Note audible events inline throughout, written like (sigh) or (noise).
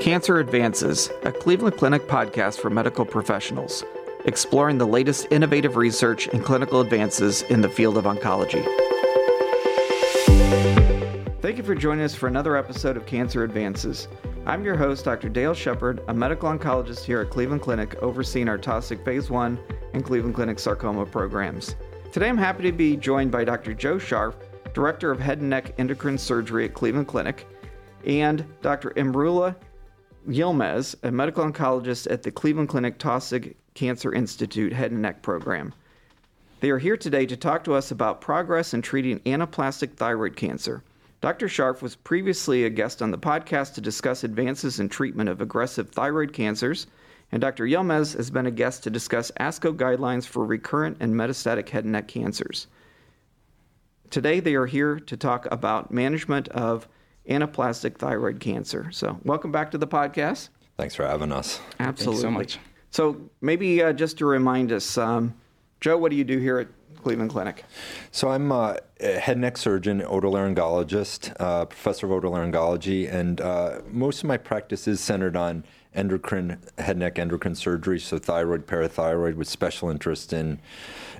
Cancer Advances, a Cleveland Clinic podcast for medical professionals, exploring the latest innovative research and clinical advances in the field of oncology. Thank you for joining us for another episode of Cancer Advances. I'm your host, Dr. Dale Shepard, a medical oncologist here at Cleveland Clinic, overseeing our Taussig Phase 1 and Cleveland Clinic sarcoma programs. Today I'm happy to be joined by Dr. Joe Scharpf, Director of Head and Neck Endocrine Surgery at Cleveland Clinic, and Dr. Emrullah Yilmaz, a medical oncologist at the Cleveland Clinic Taussig Cancer Institute Head and Neck Program. They are here today to talk to us about progress in treating anaplastic thyroid cancer. Dr. Scharpf was previously a guest on the podcast to discuss advances in treatment of aggressive thyroid cancers, and Dr. Yilmaz has been a guest to discuss ASCO guidelines for recurrent and metastatic head and neck cancers. Today, they are here to talk about management of anaplastic thyroid cancer. So, welcome back to the podcast. Thanks for having us. Absolutely. so much. So, maybe uh, just to remind us, um, Joe, what do you do here at Cleveland Clinic? So I'm a head and neck surgeon, otolaryngologist, uh, professor of otolaryngology, and uh, most of my practice is centered on endocrine, head and neck endocrine surgery, so thyroid, parathyroid, with special interest in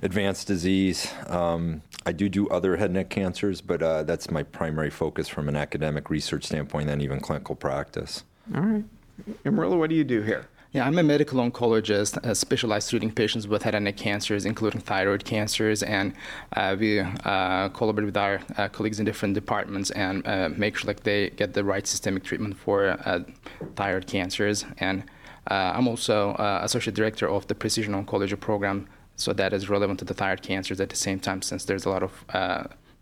advanced disease. Um, I do do other head and neck cancers, but uh, that's my primary focus from an academic research standpoint and even clinical practice. All right. Emrullah, what do you do here? Yeah, I'm a medical oncologist uh, specialized treating patients with head and neck cancers, including thyroid cancers, and uh, we uh, collaborate with our uh, colleagues in different departments and uh, make sure like they get the right systemic treatment for uh, thyroid cancers. And I'm also associate director of the precision oncology program, so that is relevant to the thyroid cancers at the same time, since there's a lot of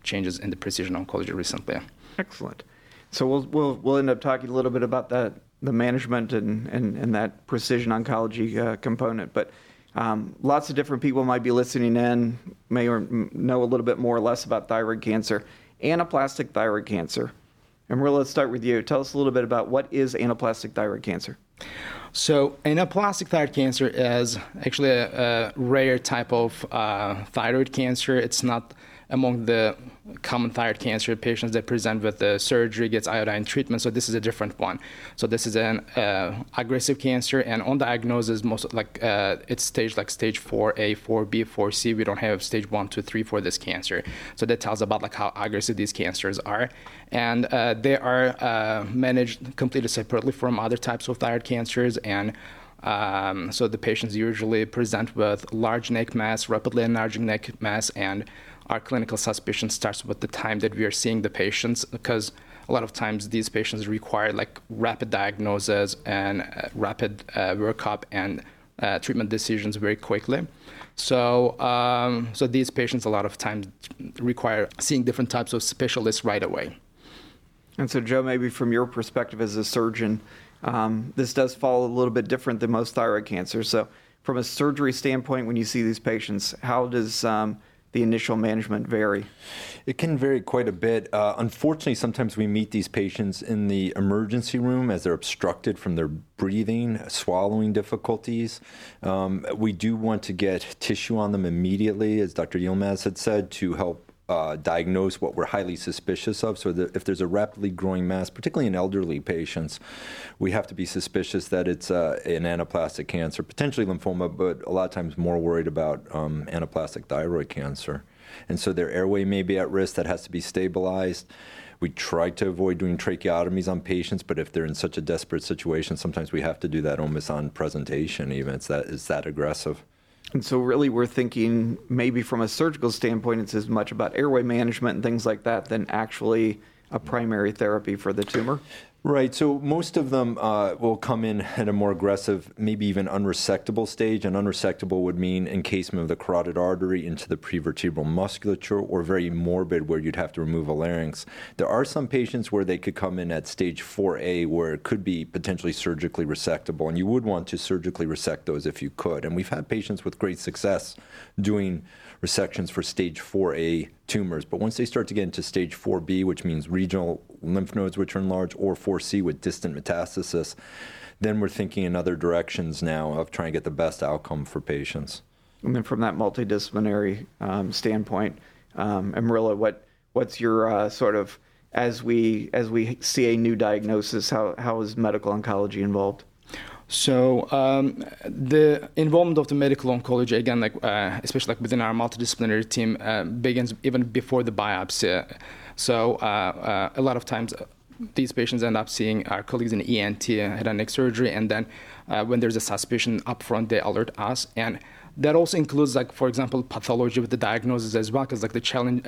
changes in the precision oncology recently. Excellent. So we'll we'll we'll end up talking a little bit about that the management and, and, and that precision oncology uh, component. But um, lots of different people might be listening in, may or know a little bit more or less about thyroid cancer, anaplastic thyroid cancer. And really, let's start with you. Tell us a little bit about what is anaplastic thyroid cancer. So, anaplastic thyroid cancer is actually a, a rare type of uh, thyroid cancer. It's not among the common thyroid cancer patients that present with the surgery gets iodine treatment. So this is a different one. So this is an uh, aggressive cancer, and on diagnosis, most like uh, it's stage like stage 4A, 4B, 4C. We don't have stage one, two, three for this cancer. So that tells about like how aggressive these cancers are, and uh, they are uh, managed completely separately from other types of thyroid cancers and. Um, so the patients usually present with large neck mass, rapidly enlarging neck mass, and our clinical suspicion starts with the time that we are seeing the patients because a lot of times these patients require like rapid diagnosis and uh, rapid uh, workup and uh, treatment decisions very quickly. So, um, so these patients a lot of times require seeing different types of specialists right away. And so, Joe, maybe from your perspective as a surgeon, um, this does fall a little bit different than most thyroid cancers. So, from a surgery standpoint, when you see these patients, how does um, the initial management vary? It can vary quite a bit. Uh, unfortunately, sometimes we meet these patients in the emergency room as they're obstructed from their breathing, swallowing difficulties. Um, we do want to get tissue on them immediately, as Dr. Yilmaz had said, to help uh, diagnose what we're highly suspicious of. So if there's a rapidly growing mass, particularly in elderly patients, we have to be suspicious that it's uh, an anaplastic cancer, potentially lymphoma, but a lot of times more worried about um, anaplastic thyroid cancer. And so their airway may be at risk. That has to be stabilized. We try to avoid doing tracheotomies on patients, but if they're in such a desperate situation, sometimes we have to do that almost on presentation. Even it's that it's that aggressive. And so, really, we're thinking maybe from a surgical standpoint, it's as much about airway management and things like that than actually a primary therapy for the tumor. Right. So most of them uh, will come in at a more aggressive, maybe even unresectable stage. And unresectable would mean encasement of the carotid artery into the prevertebral musculature, or very morbid, where you'd have to remove a larynx. There are some patients where they could come in at stage 4A, where it could be potentially surgically resectable, and you would want to surgically resect those if you could. And we've had patients with great success doing resections for stage 4A tumors. But once they start to get into stage 4B, which means regional lymph nodes which are enlarged, or 4C with distant metastasis, then we're thinking in other directions now of trying to get the best outcome for patients. And then from that multidisciplinary um, standpoint, um, Emrullah, what what's your uh, sort of as we as we see a new diagnosis? How how is medical oncology involved? So um, the involvement of the medical oncology, again, like uh, especially like within our multidisciplinary team, uh, begins even before the biopsy. So uh, uh a lot of times, uh, these patients end up seeing our colleagues in ENT, head and neck surgery, and then uh, when there's a suspicion upfront, they alert us. And that also includes, like for example, pathology with the diagnosis as well, because like the challenge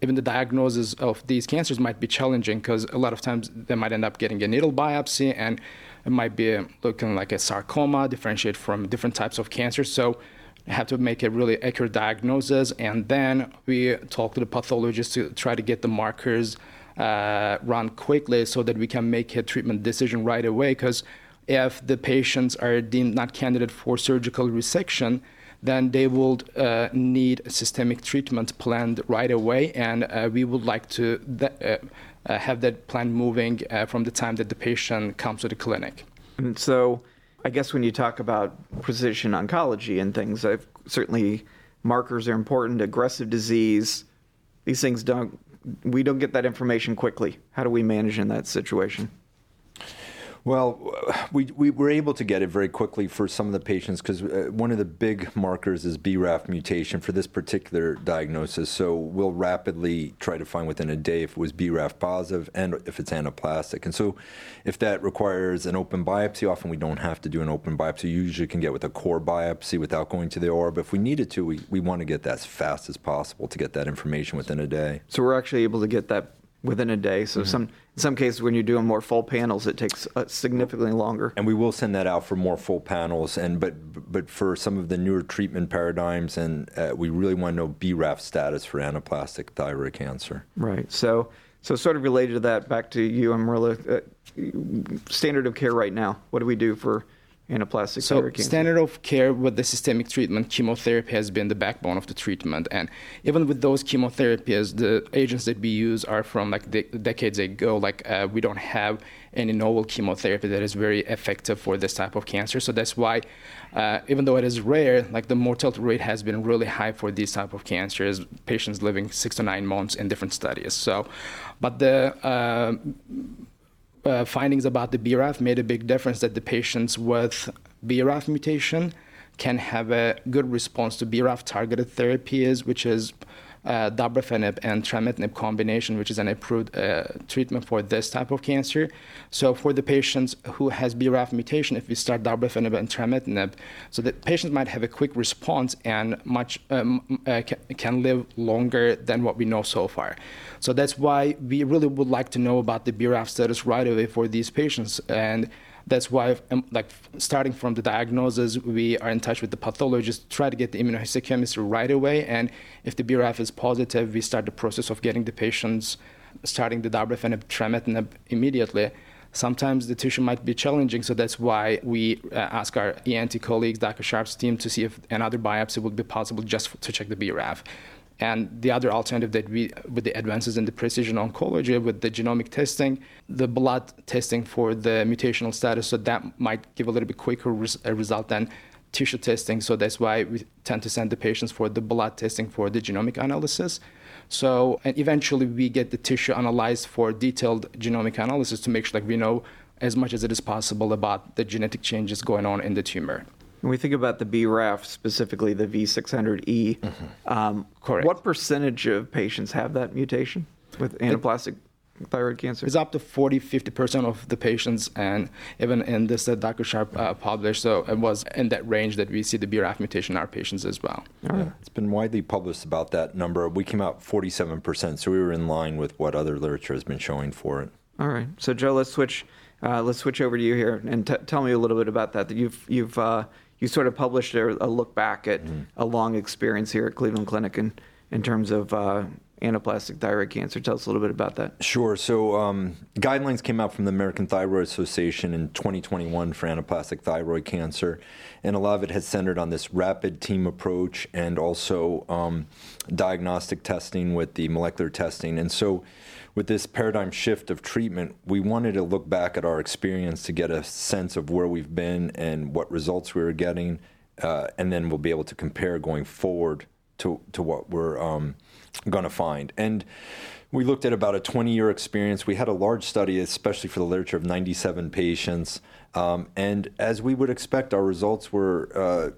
even the diagnosis of these cancers might be challenging because a lot of times they might end up getting a needle biopsy and it might be looking like a sarcoma, differentiate from different types of cancer. So have to make a really accurate diagnosis, and then we talk to the pathologist to try to get the markers uh, run quickly so that we can make a treatment decision right away. Because if the patients are deemed not candidate for surgical resection, then they will uh, need systemic treatment planned right away, and uh, we would like to th- uh, uh, have that plan moving uh, from the time that the patient comes to the clinic. And so, I guess when you talk about precision oncology and things, I've, certainly markers are important. Aggressive disease, these things don't. We don't get that information quickly. How do we manage in that situation? Well, we, we were able to get it very quickly for some of the patients because uh, one of the big markers is BRAF mutation for this particular diagnosis. So we'll rapidly try to find within a day if it was BRAF positive and if it's anaplastic. And so if that requires an open biopsy, often we don't have to do an open biopsy. You usually can get with a core biopsy without going to the OR. But if we needed to, we, we want to get that as fast as possible to get that information within a day. So we're actually able to get that within a day. So mm-hmm. some in some cases when you're doing more full panels, it takes uh, significantly longer. And we will send that out for more full panels. And but but for some of the newer treatment paradigms, and uh, we really want to know BRAF status for anaplastic thyroid cancer. Right. So so sort of related to that, back to you, Emrullah. Uh, standard of care right now. What do we do for anaplastic so thyroid cancer. standard of care with the systemic treatment chemotherapy has been the backbone of the treatment. And even with those chemotherapies the agents that we use are from like de- decades ago. Like uh, we don't have any novel chemotherapy that is very effective for this type of cancer. So that's why uh, even though it is rare like the mortality rate has been really high for these type of cancers patients living six to nine months in different studies. So but the uh, uh, findings about the BRAF made a big difference that the patients with BRAF mutation can have a good response to BRAF targeted therapies, which is uh, dabrafenib and trametinib combination, which is an approved uh, treatment for this type of cancer. So for the patients who has BRAF mutation, if we start dabrafenib and trametinib, so the patients might have a quick response and much um, uh, can live longer than what we know so far. So that's why we really would like to know about the BRAF status right away for these patients and that's why, um, like, starting from the diagnosis, we are in touch with the pathologist, try to get the immunohistochemistry right away. And if the BRAF is positive, we start the process of getting the patients starting the dabrafenib trametinib immediately. Sometimes the tissue might be challenging, so that's why we uh, ask our ENT colleagues, Dr. Scharpf's team, to see if another biopsy would be possible just to check the BRAF. And the other alternative that we, with the advances in the precision oncology, with the genomic testing, the blood testing for the mutational status, so that might give a little bit quicker res- uh, result than tissue testing. So that's why we tend to send the patients for the blood testing for the genomic analysis. So, and eventually we get the tissue analyzed for detailed genomic analysis to make sure like we know as much as it is possible about the genetic changes going on in the tumor. When we think about the BRAF, specifically the V600E, mm-hmm. um, Correct. what percentage of patients have that mutation with anaplastic thyroid cancer? It's up to 40, 50% of the patients, and even in this that Dr. Scharpf uh, published, so it was in that range that we see the BRAF mutation in our patients as well. Yeah, it's been widely published about that number. We came out 47%, so we were in line with what other literature has been showing for it. All right. So, Joe, let's switch. Uh, let's switch over to you here and t- tell me a little bit about that. That you've you've uh, you sort of published a, a look back at mm-hmm. a long experience here at Cleveland Clinic in, in terms of uh, anaplastic thyroid cancer. Tell us a little bit about that. Sure. So, um, guidelines came out from the American Thyroid Association in 2021 for anaplastic thyroid cancer, and a lot of it has centered on this rapid team approach and also um, diagnostic testing with the molecular testing. And so, with this paradigm shift of treatment, we wanted to look back at our experience to get a sense of where we've been and what results we were getting, uh, and then we'll be able to compare going forward to to what we're um, going to find. And We looked at about a 20 year experience. We had a large study, especially for the literature, of 97 patients. Um, and as we would expect, our results were uh,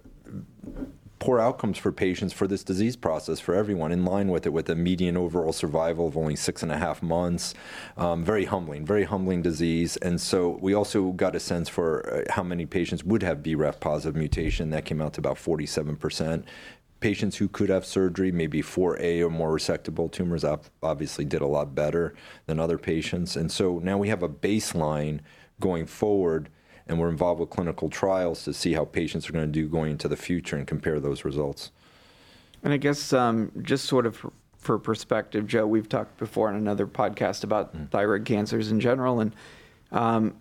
poor outcomes for patients for this disease process for everyone, in line with it, with a median overall survival of only six and a half months. Um, very humbling, very humbling disease. And so we also got a sense for uh, how many patients would have BRAF positive mutation. That came out to about 47% patients who could have surgery, maybe 4A or more resectable tumors, obviously did a lot better than other patients. And so now we have a baseline going forward, and we're involved with clinical trials to see how patients are going to do going into the future and compare those results. And I guess um, just sort of for perspective, Joe, we've talked before on another podcast about mm. thyroid cancers in general, and um,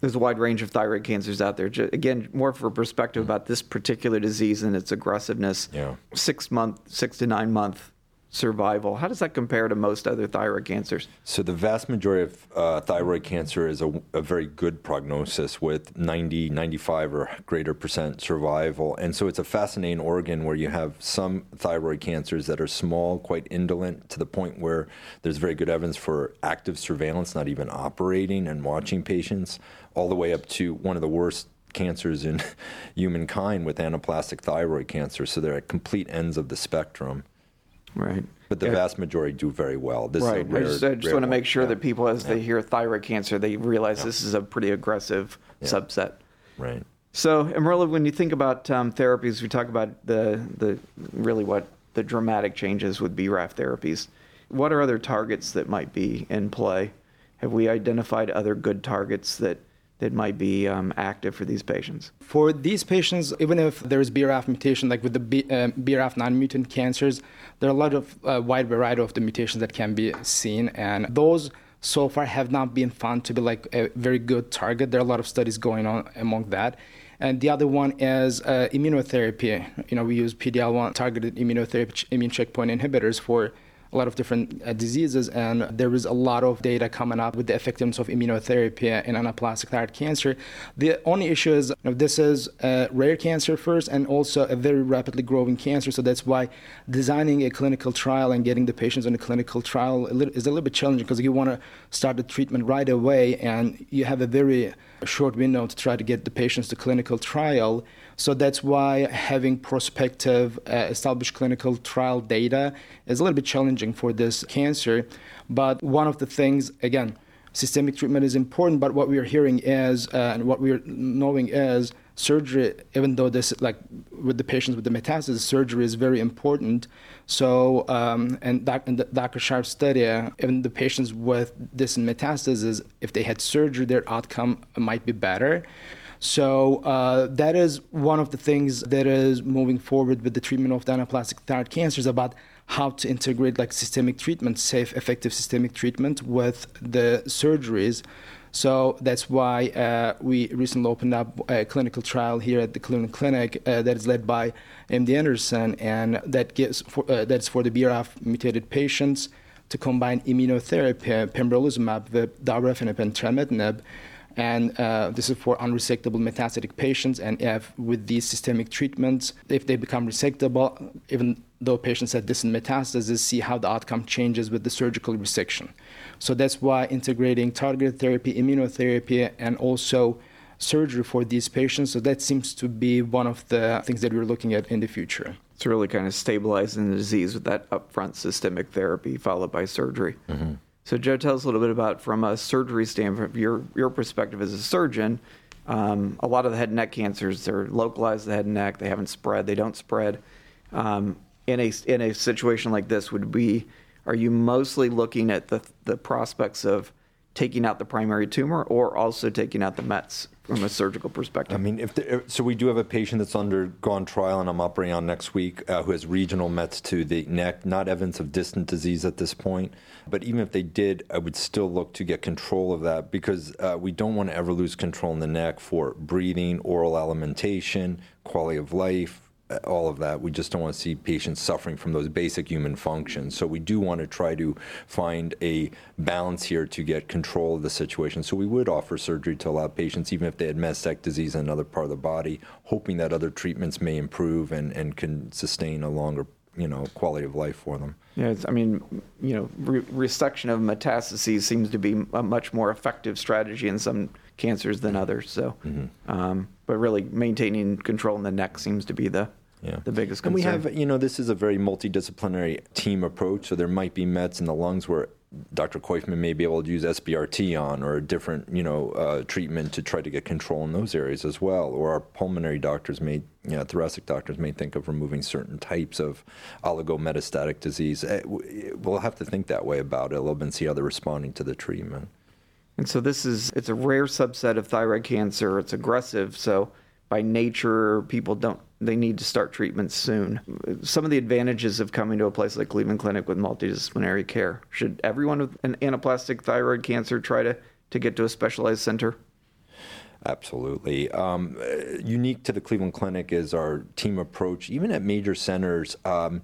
there's a wide range of thyroid cancers out there. Just, Again, more for perspective about this particular disease and its aggressiveness. Yeah. Six month, six to nine month survival. How does that compare to most other thyroid cancers? So, the vast majority of uh, thyroid cancer is a, a, very good prognosis with 90, 95 or greater percent survival. And so, it's a fascinating organ where you have some thyroid cancers that are small, quite indolent, to the point where there's very good evidence for active surveillance, not even operating and watching patients, all the way up to one of the worst cancers in (laughs) humankind with anaplastic thyroid cancer. So, they're at complete ends of the spectrum. Right. But the yeah. vast majority do very well. This right. Rare, I just, I just want to make sure yeah. that people, as yeah. they hear thyroid cancer, they realize this is a pretty aggressive subset. Right. So, Emrullah, when you think about um, therapies, we talk about the the really what the dramatic changes with BRAF therapies. What are other targets that might be in play? Have we identified other good targets that that might be um, active for these patients? For these patients, even if there is BRAF mutation, like with the B, uh, BRAF non-mutant cancers, there are a lot of uh, wide variety of the mutations that can be seen, and those so far have not been found to be like a very good target. There are a lot of studies going on among that. And the other one is uh, immunotherapy. You know, we use PD-L1 targeted immunotherapy, immune checkpoint inhibitors for a lot of different uh, diseases, and there is a lot of data coming up with the effectiveness of immunotherapy in anaplastic thyroid cancer. The only issue is you know, this is a rare cancer first, and also a very rapidly growing cancer. So that's why designing a clinical trial and getting the patients on a clinical trial is a little bit challenging because you want to start the treatment right away, and you have a very short window to try to get the patients to clinical trial. So that's why having prospective uh, established clinical trial data is a little bit challenging for this cancer. But one of the things, again, systemic treatment is important, but what we are hearing is, uh, and what we are knowing is, surgery, even though this, like with the patients with the metastasis, surgery is very important. So, um, and, doc, in the Dr. Scharpf's study, uh, even the patients with this metastasis, if they had surgery, their outcome might be better. So uh, that is one of the things that is moving forward with the treatment of the anaplastic thyroid cancers about how to integrate like systemic treatment, safe, effective systemic treatment with the surgeries. So that's why uh, we recently opened up a clinical trial here at the Cleveland Clinic uh, that is led by MD Anderson, and that gives for, uh, that's for the BRAF mutated patients to combine immunotherapy, pembrolizumab with dabrafenib and trametinib and uh, this is for unresectable metastatic patients. And if with these systemic treatments, if they become resectable, even though patients had distant metastases, see how the outcome changes with the surgical resection. So that's why integrating targeted therapy, immunotherapy, and also surgery for these patients. So that seems to be one of the things that we're looking at in the future. It's really kind of stabilizing the disease with that upfront systemic therapy followed by surgery. Mm-hmm. So, Joe, tell us a little bit about, from a surgery standpoint, your your perspective as a surgeon. Um, a lot of the head and neck cancers, they're localized to the head and neck. They haven't spread. They don't spread. Um, in a in a situation like this, would be are you mostly looking at the the prospects of taking out the primary tumor or also taking out the Mets from a surgical perspective? I mean, if the, so, we do have a patient that's undergone trial, and I'm operating on next week, uh, who has regional Mets to the neck, not evidence of distant disease at this point. But even if they did, I would still look to get control of that because uh, we don't want to ever lose control in the neck for breathing, oral alimentation, quality of life, all of that. We just don't want to see patients suffering from those basic human functions. So we do want to try to find a balance here to get control of the situation. So we would offer surgery to allow patients, even if they had metastatic disease in another part of the body, hoping that other treatments may improve and, and can sustain a longer you know quality of life for them. Yeah, I mean, you know, re- resection of metastases seems to be a much more effective strategy in some cancers than others. So, mm-hmm. um, but really maintaining control in the neck seems to be the yeah. the biggest concern. And we have, you know, this is a very multidisciplinary team approach. So there might be mets in the lungs where Dr. Koyfman may be able to use SBRT on or a different, you know, uh, treatment to try to get control in those areas as well. Or our pulmonary doctors may, you know, thoracic doctors may think of removing certain types of oligometastatic disease. Eh, we'll have to think that way about it a little bit and see how they're responding to the treatment. And so this is, it's a rare subset of thyroid cancer. It's aggressive. So by nature, people don't they need to start treatment soon. Some of the advantages of coming to a place like Cleveland Clinic with multidisciplinary care. Should everyone with an anaplastic thyroid cancer try to, to get to a specialized center? Absolutely. Um, unique to the Cleveland Clinic is our team approach. Even at major centers, um,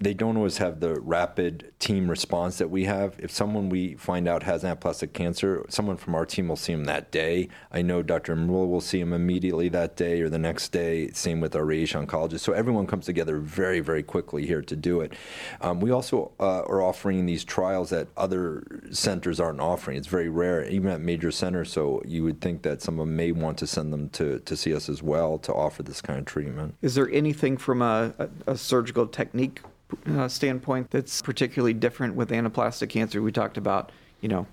they don't always have the rapid team response that we have. If someone we find out has anaplastic cancer, someone from our team will see him that day. I know Dr. Emrullah will see him immediately that day or the next day. Same with our radiation oncologist. So everyone comes together very, very quickly here to do it. Um, we also uh, are offering these trials that other centers aren't offering. It's very rare, even at major centers. So you would think that someone may want to send them to, to see us as well to offer this kind of treatment. Is there anything from a, a surgical technique uh, standpoint that's particularly different with anaplastic cancer. We talked about, you know,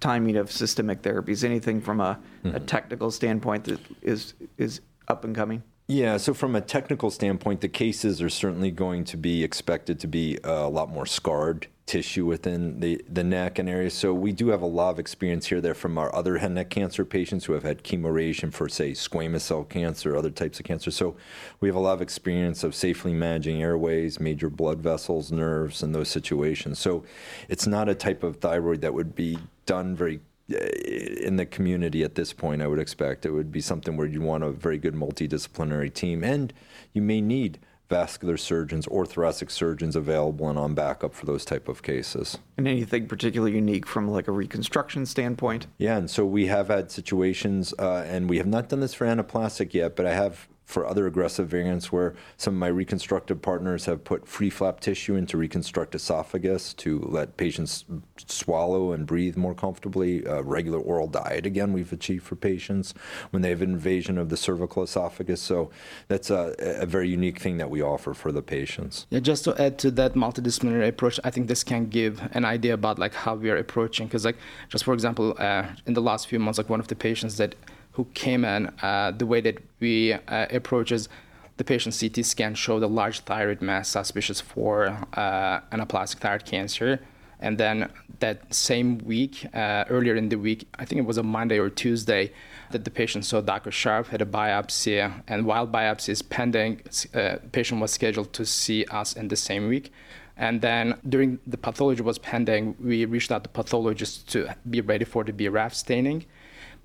timing of systemic therapies. Anything from a, mm-hmm. a technical standpoint that is is up and coming? Yeah, so from a technical standpoint, the cases are certainly going to be expected to be uh, a lot more scarred tissue within the, the neck and area. So we do have a lot of experience here there from our other head and neck cancer patients who have had chemoradiation for, say, squamous cell cancer, other types of cancer. So we have a lot of experience of safely managing airways, major blood vessels, nerves, and those situations. So it's not a type of thyroid that would be done very in the community at this point, I would expect it would be something where you want a very good multidisciplinary team, and you may need vascular surgeons or thoracic surgeons available and on backup for those type of cases. And anything particularly unique from like a reconstruction standpoint? Yeah, and so we have had situations, uh, and we have not done this for anaplastic yet, but I have for other aggressive variants where some of my reconstructive partners have put free flap tissue into reconstruct esophagus to let patients swallow and breathe more comfortably. Uh, regular oral diet, again, we've achieved for patients when they have invasion of the cervical esophagus. So that's a, a very unique thing that we offer for the patients. Yeah, just to add to that multidisciplinary approach, I think this can give an idea about like how we are approaching. Because like, just for example, uh, in the last few months, like one of the patients that who came in, uh, the way that we uh, approaches the patient CT scan showed a large thyroid mass suspicious for uh, anaplastic thyroid cancer. And then that same week, uh, earlier in the week, I think it was a Monday or Tuesday, that the patient saw Dr. Scharpf had a biopsy, and while biopsy is pending, uh, patient was scheduled to see us in the same week. And then during the pathology was pending, we reached out to pathologists to be ready for the BRAF staining.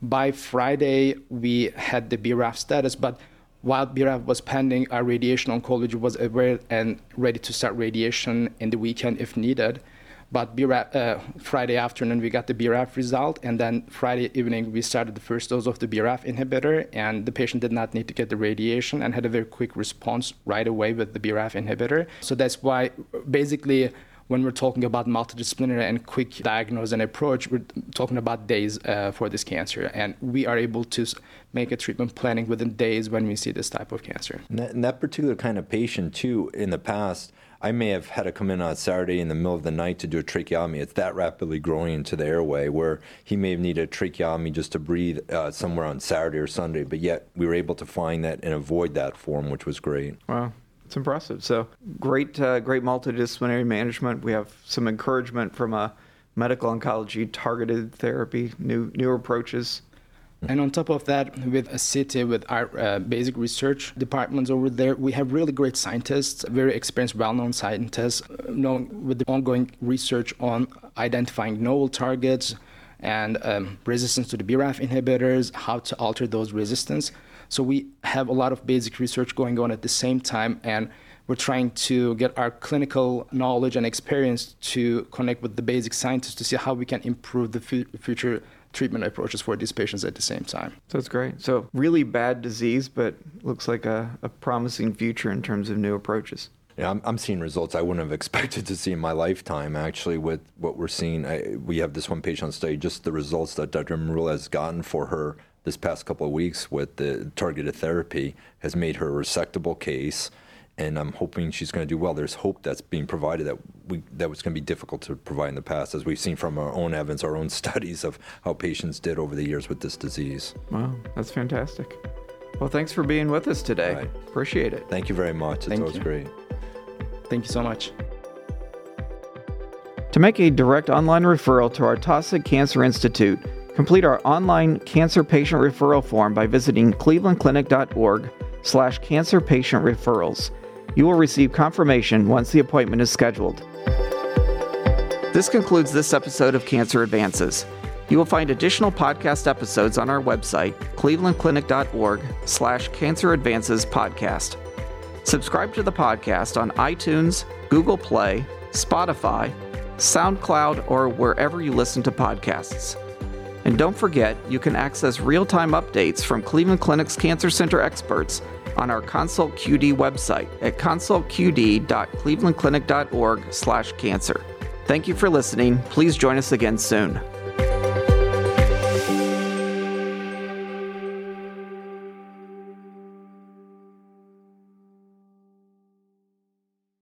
By Friday, we had the BRAF status, but while BRAF was pending, our radiation oncology was aware and ready to start radiation in the weekend if needed. But BRAF, uh, Friday afternoon, we got the BRAF result, and then Friday evening, we started the first dose of the BRAF inhibitor, and the patient did not need to get the radiation and had a very quick response right away with the BRAF inhibitor. So that's why basically when we're talking about multidisciplinary and quick diagnose and approach, we're talking about days uh, for this cancer. And we are able to make a treatment planning within days when we see this type of cancer. And that, and that particular kind of patient, too, in the past, I may have had to come in on Saturday in the middle of the night to do a tracheotomy. It's that rapidly growing into the airway where he may have needed a tracheotomy just to breathe uh, somewhere on Saturday or Sunday, but yet we were able to find that and avoid that form, which was great. Wow. It's impressive. So great, uh, great multidisciplinary management. We have some encouragement from a medical oncology targeted therapy, new new approaches. And on top of that, with a city, with our uh, basic research departments over there, we have really great scientists, very experienced, well-known scientists, uh, known with the ongoing research on identifying novel targets and um, resistance to the BRAF inhibitors, how to alter those resistance. So we have a lot of basic research going on at the same time, and we're trying to get our clinical knowledge and experience to connect with the basic scientists to see how we can improve the future treatment approaches for these patients at the same time. So it's great. So really bad disease, but looks like a, a promising future in terms of new approaches. Yeah, I'm, I'm seeing results I wouldn't have (laughs) expected to see in my lifetime. Actually, with what we're seeing, I, we have this one patient on study. Just the results that Dr. Emrullah has gotten for her this past couple of weeks with the targeted therapy has made her a resectable case, and I'm hoping she's going to do well. There's hope that's being provided that we that was going to be difficult to provide in the past, as we've seen from our own evidence, our own (laughs) studies of how patients did over the years with this disease. Wow, that's fantastic. Well, thanks for being with us today. Right. Appreciate it. Thank you very much. Always you. great. Thank you so much. To make a direct online referral to our Taussig Cancer Institute, complete our online cancer patient referral form by visiting clevelandclinic.org slash cancer patient referrals. You will receive confirmation once the appointment is scheduled. This concludes this episode of Cancer Advances. You will find additional podcast episodes on our website, clevelandclinic.org slash cancer advances podcast. Subscribe to the podcast on iTunes, Google Play, Spotify, SoundCloud, or wherever you listen to podcasts. And don't forget, you can access real time updates from Cleveland Clinic's Cancer Center experts on our Consult QD website at consultqd.clevelandclinic.org/cancer. Thank you for listening. Please join us again soon.